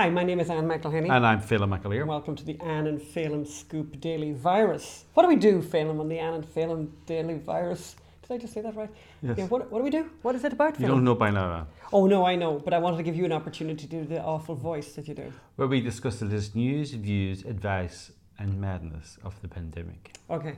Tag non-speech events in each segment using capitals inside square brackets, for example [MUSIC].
Hi, my name is Ann McElhinney. And I'm Phelim McAleer. Welcome to the Ann and Phelim Scoop Daily Virus. What do we do, Phelim, on the Ann and Phelim Daily Virus? Did I just say that right? Yes. Yeah, what, what do we do? What is it about, You don't know by now, Ann. Oh, no, I know, but I wanted to give you an opportunity to do the awful voice that you do. Where we discuss the latest news, views, advice, and madness of the pandemic. Okay,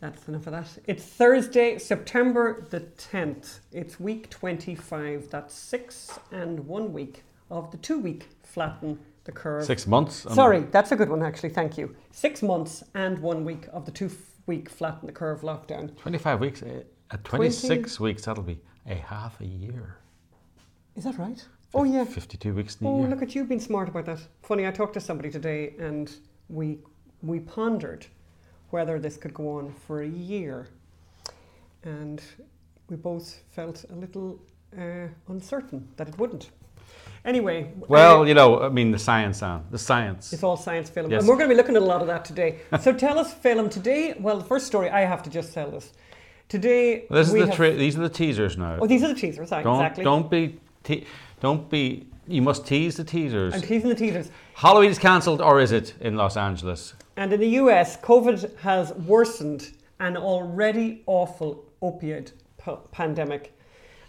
that's enough of that. It's Thursday, September the 10th. It's week 25. That's six and one week of the two week flatten the curve. Six months. Sorry, that's a good one, actually. Thank you. Six months and one week of the two week flatten the curve lockdown. 25 weeks. eh, At 26 weeks, that'll be a half a year. Is that right? Oh, yeah. 52 weeks in a Oh, year. look at you being smart about that. Funny, I talked to somebody today and we, we pondered whether this could go on for a year. And we both felt a little uh, uncertain that it wouldn't. Anyway, Well, you know, I mean, the science, Ann. The science. it's all science Phelim. Yes. And we're going to be looking at a lot of that today. [LAUGHS] so tell us, Phelim, today, well, the first story, I have to just tell this. Today, This is the have- tra- these are the teasers now. Oh, these are the teasers, aye, don't exactly. don't be te- don't be. You must tease the teasers. I'm teasing the teasers. Halloween is cancelled, or is it in Los Angeles? And in the US, COVID has worsened an already awful opioid p- pandemic.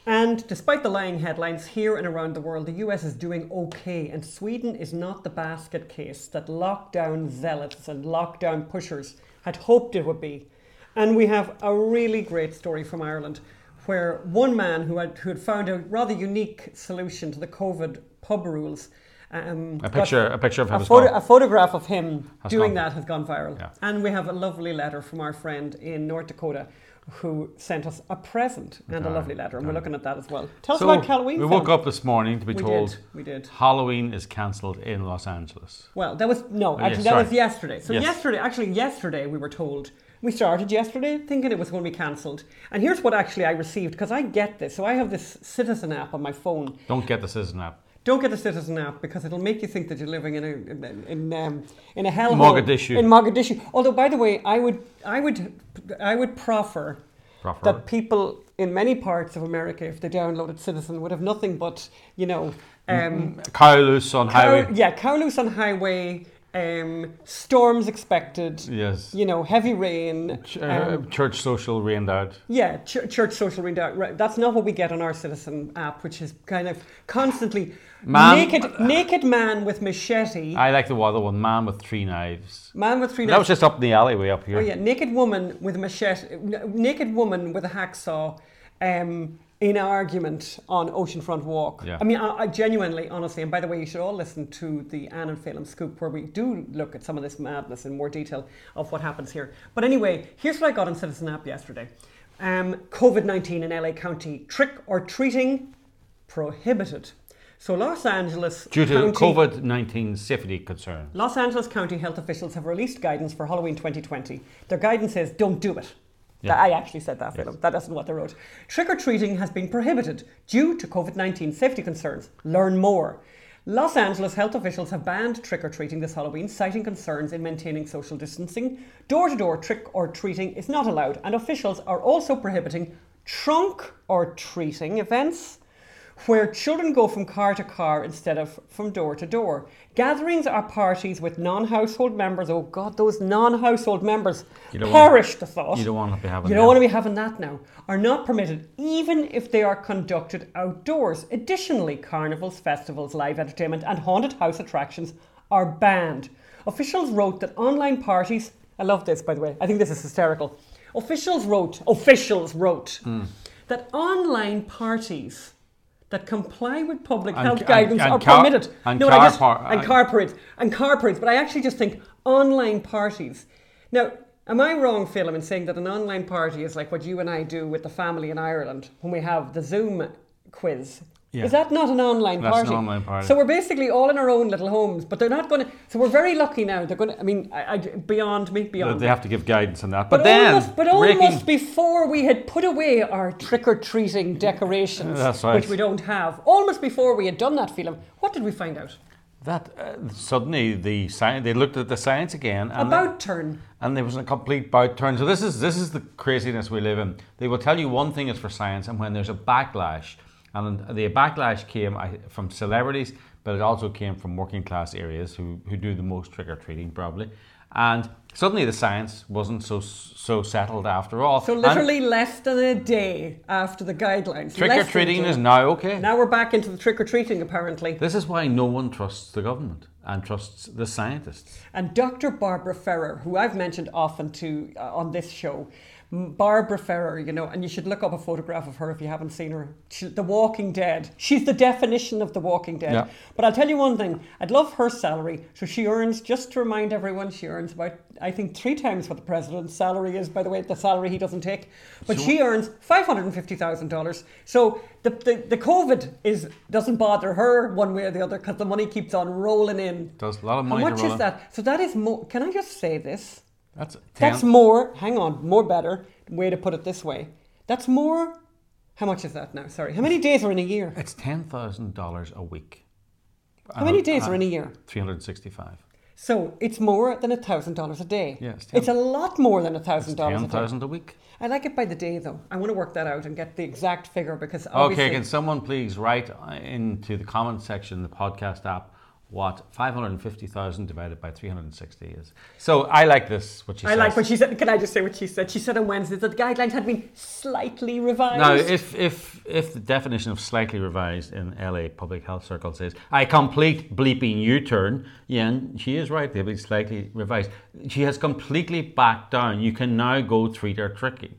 And despite the lying headlines here and around the world, the US is doing okay, and Sweden is not the basket case that lockdown zealots and lockdown pushers had hoped it would be. And we have a really great story from Ireland where one man who had, who had found a rather unique solution to the COVID pub rules. Um, A got- picture, a picture of him a, as photo, well. a photograph of him doing gone- that has gone viral. Yeah. And we have a lovely letter from our friend in North Dakota who sent us a present and a lovely letter. And we're looking at that as well. Tell So, us about Halloween. We woke up this morning to be We told did. We did. Halloween is cancelled in Los Angeles. Well, that was no, Oh, actually that sorry. was yesterday. So Yes. yesterday, actually yesterday, we were told. We started yesterday thinking it was going to be cancelled. And here's what actually I received because I get this. So I have this Citizen app on my phone. Don't get the Citizen app. Don't get the Citizen app because it'll make you think that you're living in a in in, um, in a hellhole. Mogadishu. In Mogadishu. Although, by the way, I would I would I would proffer Proper. that people in many parts of America, if they downloaded Citizen, would have nothing but you know. Um, on cow, highway. yeah, cow loose on highway. Um, storms expected. Yes. You know, heavy rain. Ch- uh, um, church social rained out. yeah, ch- church social readout. Right, that's not what we get on our Citizen app, which is kind of constantly Man- naked, naked man with machete, I like the other one, man with three knives. man with three That was just up in the alleyway up here. Oh yeah, naked woman with a machete, naked woman with a hacksaw, um, in argument on Oceanfront Walk. Yeah. I mean, I, I genuinely, honestly, and by the way, you should all listen to the Ann and Phelim Scoop, where we do look at some of this madness in more detail of what happens here. But anyway, here's what I got on Citizen App yesterday: um, COVID nineteen in LA County, trick or treating prohibited. So Los Angeles Due to County, COVID 19 safety concerns. Los Angeles County health officials have released guidance for Halloween 2020. Their guidance says don't do it. Yeah. I actually said that, Philip. That isn't what they wrote. Trick or treating has been prohibited due to COVID 19 safety concerns. Learn more. Los Angeles health officials have banned trick or treating this Halloween, citing concerns in maintaining social distancing. Door to door trick or treating is not allowed, and officials are also prohibiting trunk or treating events where children go from car to car instead of from door to door. Gatherings are parties with non household members. Oh God, those non household members You don't the thought. You don't want to be having You that. don't want to be having that now. Are not permitted, even if they are conducted outdoors. Additionally, carnivals, festivals, live entertainment, and haunted house attractions are banned. Officials wrote that online parties. I love this, by the way. I think this is hysterical. Officials wrote. Officials wrote Hmm. that online parties that comply with public And- health and- guidance and are car- permitted. and no, I car just, par- and uh, and- car parades and car parades. But I actually just think online parties. Now, am I wrong, Phil, in saying that an online party is like what you and I do with the family in Ireland when we have the Zoom quiz? Yeah. Is that not an online That's an party? online party. So we're basically all in our own little homes, but they're not going to. So we're very lucky now. They're going to. I mean, I, I, beyond me, beyond. They have to give guidance on that. But, But, then, almost, but breaking- almost before we had put away our trick or treating decorations, That's right. which we don't have, almost before we had done that, Phelim, what did we find out? that uh, suddenly the science they looked at the science again and About turn. and there was a complete bout turn. So this is this is the craziness we live in. They will tell you one thing is for science, and when there's a backlash, And the backlash came from celebrities, but it also came from working class areas who, who do the most trick or treating, probably. And suddenly the science wasn't so so settled after all. So And literally less than a day after the guidelines. trick or less than a treating is now okay. Now we're back into the trick or treating, apparently. This is why no one trusts the government and trusts the scientists. And Dr. Barbara Ferrer, who I've mentioned often to uh, on this show, Barbara Ferrer, you know, and you should look up a photograph of her if you haven't seen her. She, the Walking Dead. She's the definition of The Walking Dead. Yeah. But I'll tell you one thing. I'd love her salary. So she earns, just to remind everyone, she earns about, I think, three times what the president's salary is. By the way, the salary he doesn't take. But So- she earns five hundred and fifty thousand dollars. So the, the the COVID is doesn't bother her one way or the other because the money keeps on rolling in. Does a lot of How money to much is that? So that is more. Can I just say this? That's That's more. Hang on, more better way to put it this way. That's more. How much is that now? Sorry, how many days are in a year? It's ten thousand dollars a week. How many days are in a year? Three hundred sixty-five. So it's more than a thousand dollars a day. Yeah, it's it's a lot more than a thousand dollars Ten a thousand a week. I like it by the day though. I want to work that out and get the exact figure because obviously Okay, can someone please write uh, into the comment section, the podcast app, what 550,000 divided by 360 is? So I like this, what she I says. like what she said. Can I just say what she said? She said on Wednesday that the guidelines had been slightly revised. Now, if, if, if the definition of slightly revised in LA public health circles is a complete bleeping U turn, yeah, and she is right, they've been slightly revised. She has completely backed down. You can now go treat or tricking,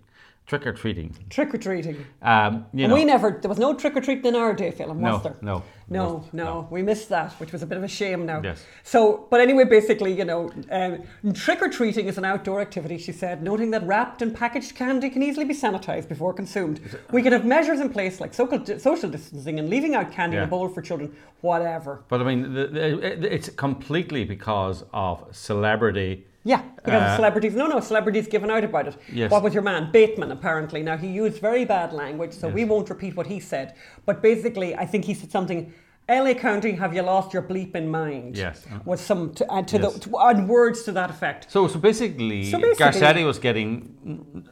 trick or treating. trick or treating. Um, you know, we never. There was no trick or treating in our day, no, was there? no, No, wasn't. no, we missed that, which was a bit of a shame now. Yes. So, but anyway, basically, you know, um, trick or treating is an outdoor activity, she said, noting that wrapped and packaged candy can easily be sanitized before consumed. We can have measures in place like social, social distancing and leaving out candy in a bowl for children, whatever. But I mean, the, the, it- it's completely because of celebrity. Yeah, because of Uh, celebrities. No, no, celebrities given out about it. Yes. What was your man? Bateman, apparently. Now, he used very bad language, so we won't repeat what he said. But basically, I think he said something. LA County, have you lost your bleep in mind? Yes. Was some to add to Yes. the to, and words to that effect. So, so basically, So basically- Garcetti was getting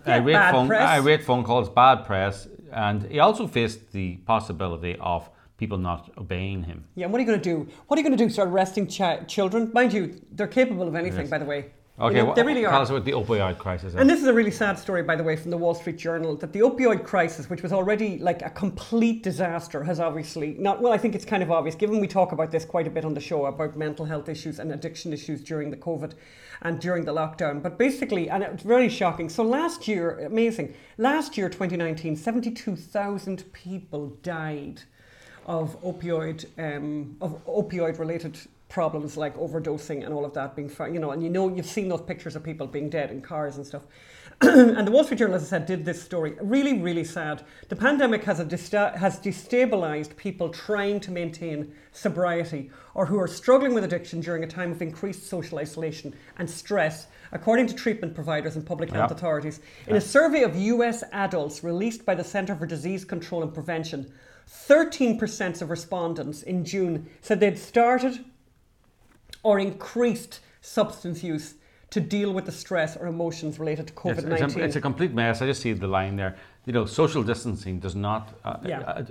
Yeah, irate, bad phone, press. irate phone calls, bad press, and he also faced the possibility of people not obeying him. Yeah, and what are you going to do? What are you going to do? Start arresting chi- children? Mind you, they're capable of anything, Yes. by the way. You Okay, know, wha- they really tell are. us about the opioid crisis. And this is a really sad story, by the way, from the Wall Street Journal that the opioid crisis, which was already like a complete disaster, has obviously not. Well, I think it's kind of obvious, given we talk about this quite a bit on the show about mental health issues and addiction issues during the COVID and during the lockdown. But basically, and it's very shocking. So last year, amazing, last year, 2019, 72,000 people died of opioid um, of opioid related problems like overdosing and all of that being found, you know and you know you've seen those pictures of people being dead in cars and stuff. [CLEARS THROAT] And the Wall Street Journal as I said did this story. Really really sad. The pandemic has a desta- has destabilized people trying to maintain sobriety or who are struggling with addiction during a time of increased social isolation and stress according to treatment providers and public health authorities. In a survey of US adults released by the Center for Disease Control and Prevention 13% of respondents in June said they'd started or increased substance use to deal with the stress or emotions related to COVID it's, 19. a, it's a complete mess. I just see the line there. You know, social distancing does not uh, Yeah. uh, uh,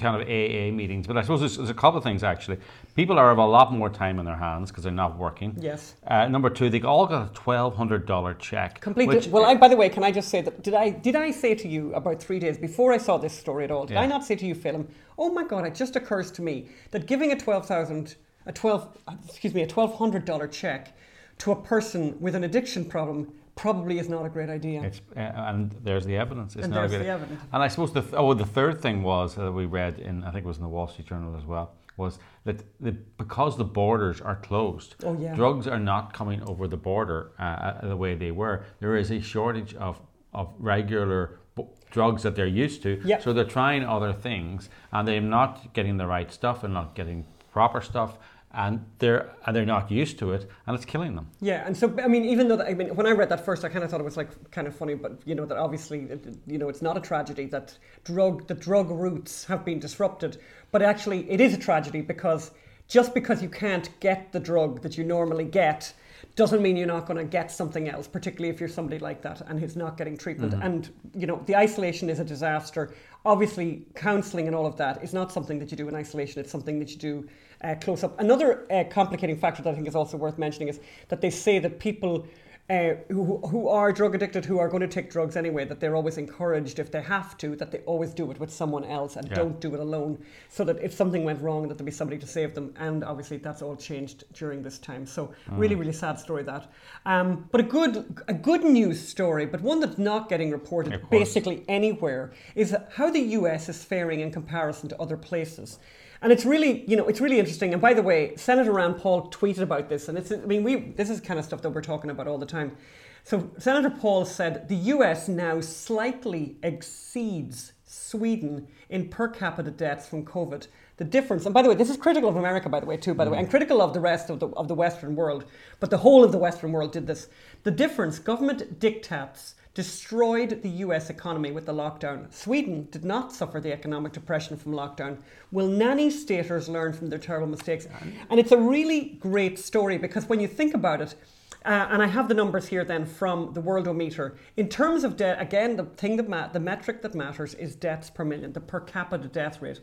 kind of AA meetings, but I suppose there's, there's a couple of things actually. People are have a lot more time in their hands because they're not working. yes. Uh, number two, they all got a twelve hundred dollar check. Complete. which- well, I, by the way, can I just say that did I did I say to you about three days before I saw this story at all? Did Yeah. I not say to you, Philip? Oh my God! It just occurs to me that giving a twelve thousand, a twelve, excuse me, a twelve hundred dollar check to a person with an addiction problem probably is not a great idea. It's, uh, and there's the evidence. It's and not there's the evidence. And I suppose the th- oh the third thing was that we read in I think it was in the Wall Street Journal as well was that the, because the borders are closed, Oh yeah. drugs are not coming over the border uh, uh, the way they were. There is a shortage of of regular b- drugs that they're used to. Yep. So they're trying other things and they're not getting the right stuff and not getting proper stuff. And they're and they're not used to it, and it's killing them. Yeah, and so I mean, even though that, I mean, when I read that first, I kind of thought it was like kind of funny, but you know that obviously, you know, it's not a tragedy that drug the drug routes have been disrupted, but actually, it is a tragedy because just because you can't get the drug that you normally get doesn't mean you're not going to get something else, particularly if you're somebody like that and who's not getting treatment. Mm-hmm. And, you know, the isolation is a disaster. Obviously, counselling and all of that is not something that you do in isolation, it's something that you do uh, close up. Another uh, complicating factor that I think is also worth mentioning is that they say that people uh, who, who are drug addicted, who are going to take drugs anyway, that they're always encouraged if they have to, that they always do it with someone else and Yeah. don't do it alone, so that if something went wrong, that there'd be somebody to save them. And obviously, that's all changed during this time. So really, really sad story that. Um, but a good, a good news story, but one that's not getting reported basically anywhere, is how the US is faring in comparison to other places. And it's really, you know, it's really interesting. And by the way, Senator Rand Paul tweeted about this, and it's, I mean, we this is kind of stuff that we're talking about all the time. So Senator Paul said the U.S. now slightly exceeds Sweden in per capita deaths from COVID. The difference, and by the way, this is critical of America, by the way, too, by the way, and critical of the rest of the of the Western world. But the whole of the Western world did this. The difference, government dictates destroyed the US economy with the lockdown. Sweden did not suffer the economic depression from lockdown. Will nanny staters learn from their terrible mistakes? And it's a really great story because when you think about it, uh, and I have the numbers here then from the Worldometer. In terms of debt, again, the thing that ma- the metric that matters is deaths per million, the per capita death rate.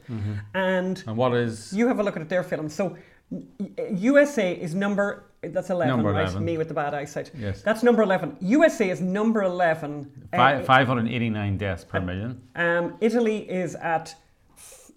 And And what is you have a look at their Phelim. So USA is number that's 11, Number right? 11. Me with the bad eyesight. Yes. That's number 11. USA is number 11. uh, 589 deaths per million? um, Italy is at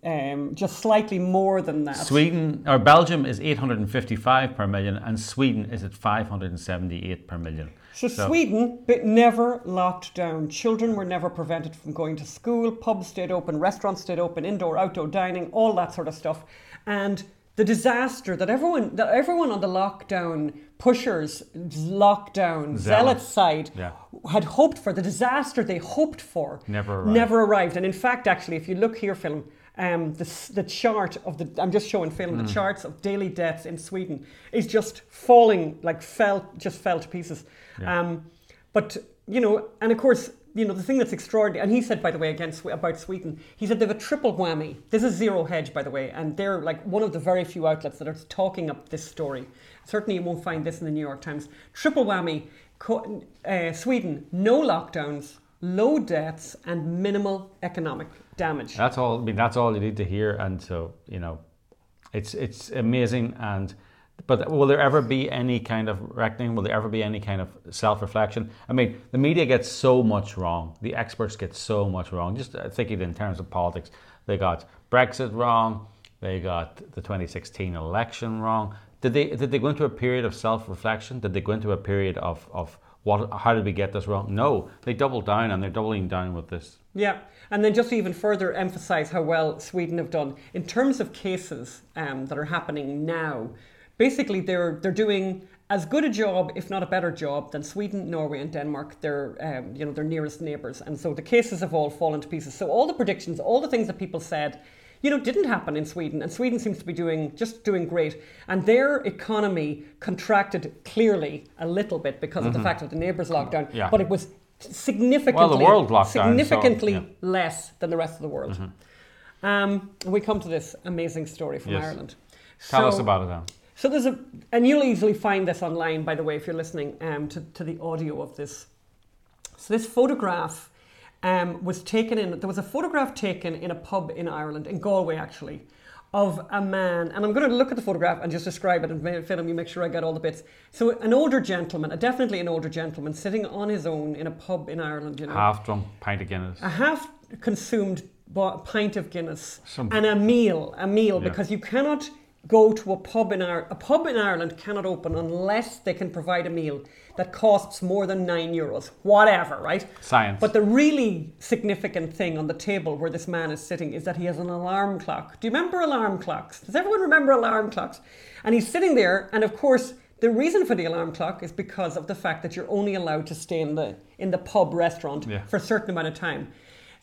um, just slightly more than that. Sweden or Belgium is 855 per million, and Sweden is at 578 per million. So, Sweden but never locked down. Children were never prevented from going to school. Pubs stayed open. Restaurants stayed open. Indoor, outdoor dining, all that sort of stuff. And the disaster that everyone, that everyone on the lockdown pushers, lockdown Zealots. zealot side Yeah. had hoped for, the disaster they hoped for, Never arrived. never arrived. And in fact, actually, if you look here, Phil, um, the, the chart of the, I'm just showing Phil, Mm. the charts of daily deaths in Sweden is just falling, like fell, just fell to pieces. Yeah. Um, but, you know, and of course, you know, the thing that's extraordinary, and he said, by the way, again, about Sweden, he said they have a triple whammy. This is Zero Hedge, by the way, and they're like one of the very few outlets that are talking up this story. Certainly, you won't find this in the New York Times. Triple whammy uh, Sweden, no lockdowns, low deaths, and minimal economic damage. That's all. I mean, that's all you need to hear, and so you know, it's it's amazing. And but will there ever be any kind of reckoning? Will there ever be any kind of self-reflection? I mean, the media gets so much wrong. The experts get so much wrong. Just uh, thinking in terms of politics, they got Brexit wrong. They got the 2016 election wrong. Did they did they go into a period of self-reflection? Did they go into a period of of what? How did we get this wrong? No, they doubled down, and they're doubling down with this. Yeah, and then just to even further emphasise how well Sweden have done in terms of cases um, that are happening now. Basically, they're they're doing as good a job, if not a better job, than Sweden, Norway, and Denmark. They're um, you know their nearest neighbours, and so the cases have all fallen to pieces. So all the predictions, all the things that people said. You know, didn't happen in Sweden, and Sweden seems to be doing just doing great. And their economy contracted clearly a little bit because of the fact that the neighbours locked down. Mm-hmm. Yeah. But it was significantly world locked down, so, significantly yeah. Mm-hmm. less than the rest of the world. Um, we come to this amazing story from Yes. Ireland. Tell so, us about it, then. So there's a, and you'll easily find this online, by the way, if you're listening um, to, to the audio of this. So this photograph um, was taken in. There was a photograph taken in a pub in Ireland, in Galway actually, of a man. And I'm going to look at the photograph and just describe it and Phelim you make sure I get all the bits. So an older gentleman, definitely an older gentleman, sitting on his own in a pub in Ireland. You know, Half drunk pint of Guinness. a half consumed pint of Guinness Some- and a meal, a meal, Yeah. because you cannot go to a pub in Ireland. A pub in Ireland cannot open unless they can provide a meal that costs more than nine euros, whatever, right? Science. But the really significant thing on the table where this man is sitting is that he has an alarm clock. Do you remember alarm clocks? Does everyone remember alarm clocks? And he's sitting there, and of course, the reason for the alarm clock is because of the fact that you're only allowed to stay in the in the pub restaurant Yeah. for a certain amount of time.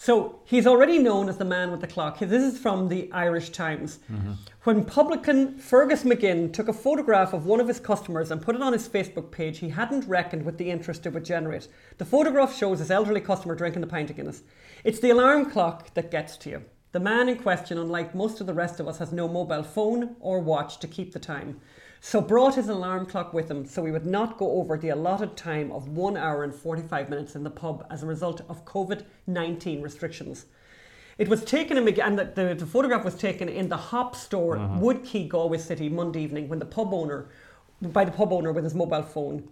So he's already known as the man with the clock. This is from the Irish Times. Mm-hmm. When publican Fergus McGinn took a photograph of one of his customers and put it on his Facebook page, he hadn't reckoned with the interest it would generate. The photograph shows his elderly customer drinking the pint of Guinness. It's the alarm clock that gets to you. The man in question, unlike most of the rest of us, has no mobile phone or watch to keep the time. So brought his alarm clock with him so he would not go over the allotted time of one hour and 45 minutes in the pub as a result of COVID 19 restrictions. It was taken in, and the, the, the, photograph was taken in the Hop store, uh-huh. Woodquay, Galway City, Monday evening, when the pub owner, by the pub owner with his mobile phone.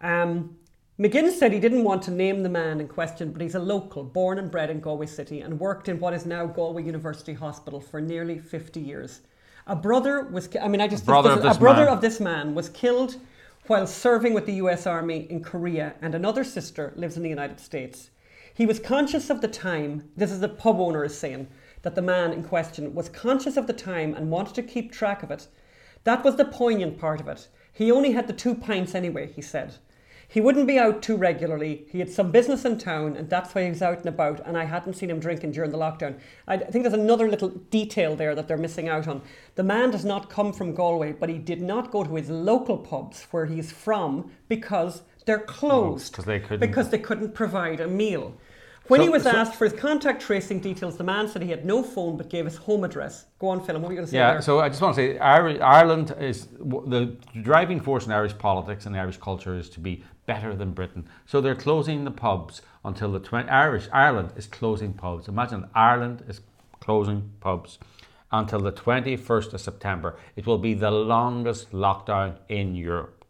Um, McGuinness said he didn't want to name the man in question, but he's a local, born and bred in Galway City, and worked in what is now Galway University Hospital for nearly 50 years. A brother was, I mean, I just, brother this, a brother man. of this man was killed while serving with the US Army in Korea, and another sister lives in the United States. He was conscious of the time, this is the pub owner is saying, that the man in question was conscious of the time and wanted to keep track of it. That was the poignant part of it. He only had the two pints anyway, he said. He wouldn't be out too regularly. He had some business in town, and that's why he was out and about. And I hadn't seen him drinking during the lockdown. I think there's another little detail there that they're missing out on. The man does not come from Galway, but he did not go to his local pubs where he's from because they're oh, closed. Oh, they because they couldn't provide a meal. When so, he was so, asked for his contact tracing details, the man said he had no phone but gave his home address. Go on, Phil. What were you going to say? Yeah, there? so I just want to say Ireland is the driving force in Irish politics and Irish culture is to be better than Britain. So they're closing the pubs until the 20, Irish Ireland is closing pubs. Imagine Ireland is closing pubs until the 21st of September. It will be the longest lockdown in Europe.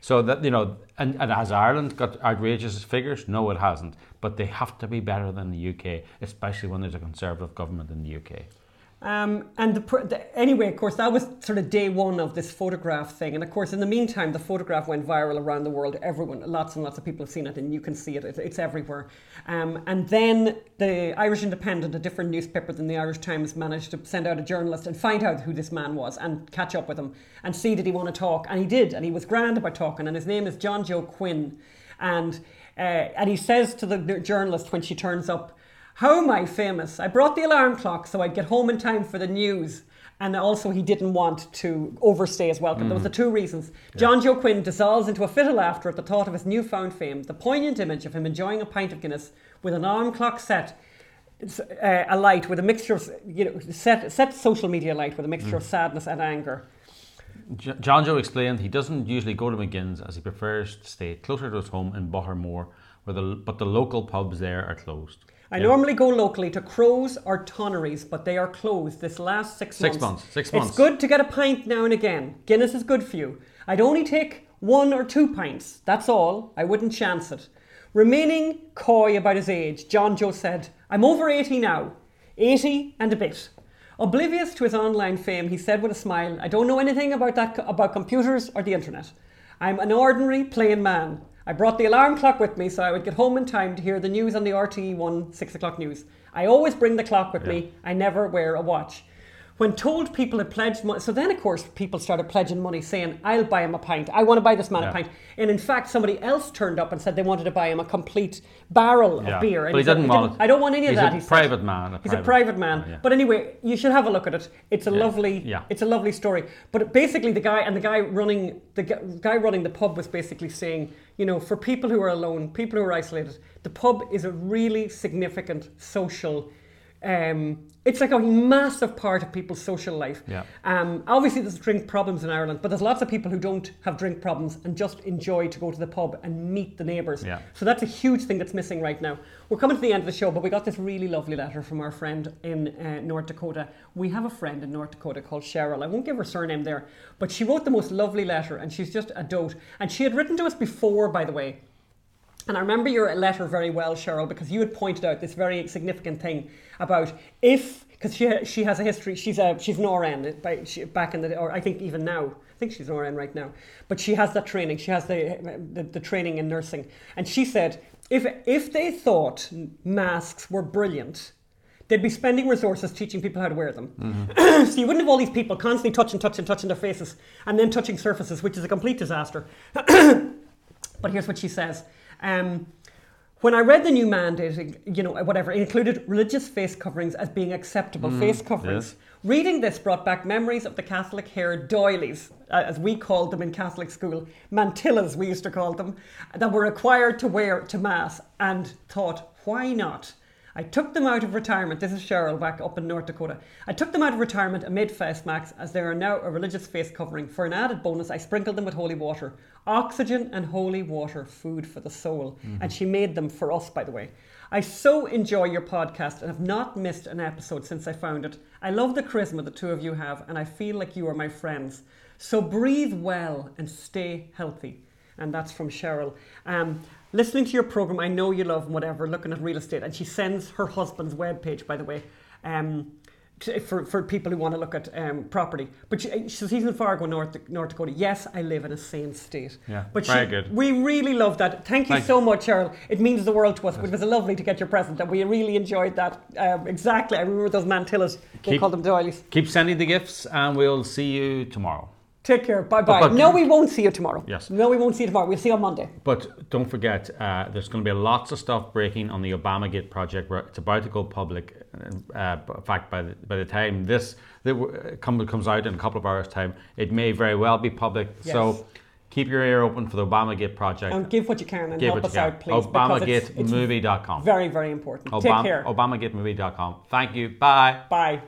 So that you know, and, and has Ireland got outrageous figures? No, it hasn't. But they have to be better than the UK, especially when there's a conservative government in the UK. Um, and the, the, anyway, of course, that was sort of day one of this photograph thing. And of course, in the meantime, the photograph went viral around the world. Everyone, lots and lots of people have seen it, and you can see it. It's, it's everywhere. Um, and then the Irish Independent, a different newspaper than the Irish Times, managed to send out a journalist and find out who this man was and catch up with him and see did he want to talk. And he did, and he was grand about talking. And his name is John Joe Quinn, and uh, and he says to the journalist when she turns up how am I famous? I brought the alarm clock so I'd get home in time for the news. And also, he didn't want to overstay his welcome. Mm. Those are the two reasons. Yeah. John Joe Quinn dissolves into a fit of laughter at the thought of his newfound fame. The poignant image of him enjoying a pint of Guinness with an alarm clock set uh, alight with a mixture of, you know, set, set social media light with a mixture mm. of sadness and anger. John Joe explained he doesn't usually go to McGinn's as he prefers to stay closer to his home in Buttermore, where the, but the local pubs there are closed. I yeah. normally go locally to Crows or Tonneries, but they are closed this last six, six months. Six months. Six months. It's good to get a pint now and again. Guinness is good for you. I'd only take one or two pints. That's all. I wouldn't chance it. Remaining coy about his age, John Joe said, I'm over 80 now. 80 and a bit. Oblivious to his online fame, he said with a smile, I don't know anything about that about computers or the internet. I'm an ordinary plain man. I brought the alarm clock with me so I would get home in time to hear the news on the RTE1 6 o'clock news. I always bring the clock with yeah. me. I never wear a watch when told people had pledged money, so then of course people started pledging money saying, I'll buy him a pint, I want to buy this man yeah. a pint. And in fact, somebody else turned up and said they wanted to buy him a complete barrel yeah. of beer. And but he, didn't said, want I don't want any of that. He's a private man. A he's private, a private man. Yeah. But anyway, you should have a look at it. It's a lovely, yeah. it's a lovely story. But basically, the guy and the guy running the guy running the pub was basically saying, you know, for people who are alone, people who are isolated, the pub is a really significant social um, it's like a massive part of people's social life. Yeah. Um, obviously, there's drink problems in Ireland, but there's lots of people who don't have drink problems and just enjoy to go to the pub and meet the neighbours. Yeah. So that's a huge thing that's missing right now. We're coming to the end of the show, but we got this really lovely letter from our friend in uh, North Dakota. We have a friend in North Dakota called Cheryl. I won't give her surname there, but she wrote the most lovely letter, and she's just a dote. And she had written to us before, by the way. And I remember your letter very well, Cheryl, because you had pointed out this very significant thing about if because she she has a history. She's a she's an RN by, she, back in the or I think even now. I think she's an RN right now, but she has that training. She has the, the the training in nursing, and she said if if they thought masks were brilliant, they'd be spending resources teaching people how to wear them. Mm-hmm. [CLEARS THROAT] so you wouldn't have all these people constantly touching, touching, touching their faces and then touching surfaces, which is a complete disaster. [CLEARS THROAT] but here's what she says. Um, when I read the new mandate, you know, whatever, it included religious face coverings as being acceptable mm, face coverings. Yes. Reading this brought back memories of the Catholic hair doilies, uh, as we called them in Catholic school, mantillas we used to call them, that were required to wear to Mass, and thought, why not? I took them out of retirement. This is Cheryl back up in North Dakota. I took them out of retirement amid face masks as they are now a religious face covering. For an added bonus, I sprinkled them with holy water. Oxygen and holy water, food for the soul. And she made them for us, by the way. I so enjoy your podcast and have not missed an episode since I found it. I love the charisma the two of you have, and I feel like you are my friends. So breathe well and stay healthy. And that's from Cheryl. Um, listening to your program, I know you love whatever, looking at real estate. And she sends her husband's webpage, by the way. Um, to, for, for people who want to look at um, property. But she, she says he's in Fargo, North, North Dakota. Yes, I live in a sane state. Yeah, but very she, good. We really love that. Thank you Thank so much, Cheryl. It means the world to us. It was lovely to get your present, and we really enjoyed that. Um, exactly. I remember those mantillas. They Keep- called them doilies. Keep sending the gifts, and we'll see you tomorrow. Take care. Bye bye. but- No, we won't see you tomorrow. Yes. No, we won't see you tomorrow. We'll see you on Monday. But don't forget, uh, there's going to be lots of stuff breaking on the Obama Obamagate project. where It's about to go public. Uh, in fact, by the, by the time this that come, comes out in a couple of hours' time, it may very well be public. Yes. So keep your ear open for the Obama Obamagate project. And give what you can and Give help us can. out, please. because it's- it's ObamaGateMovie.com. Very, very important. Take Obam- care. ObamaGateMovie.com. Thank you. Bye. Bye.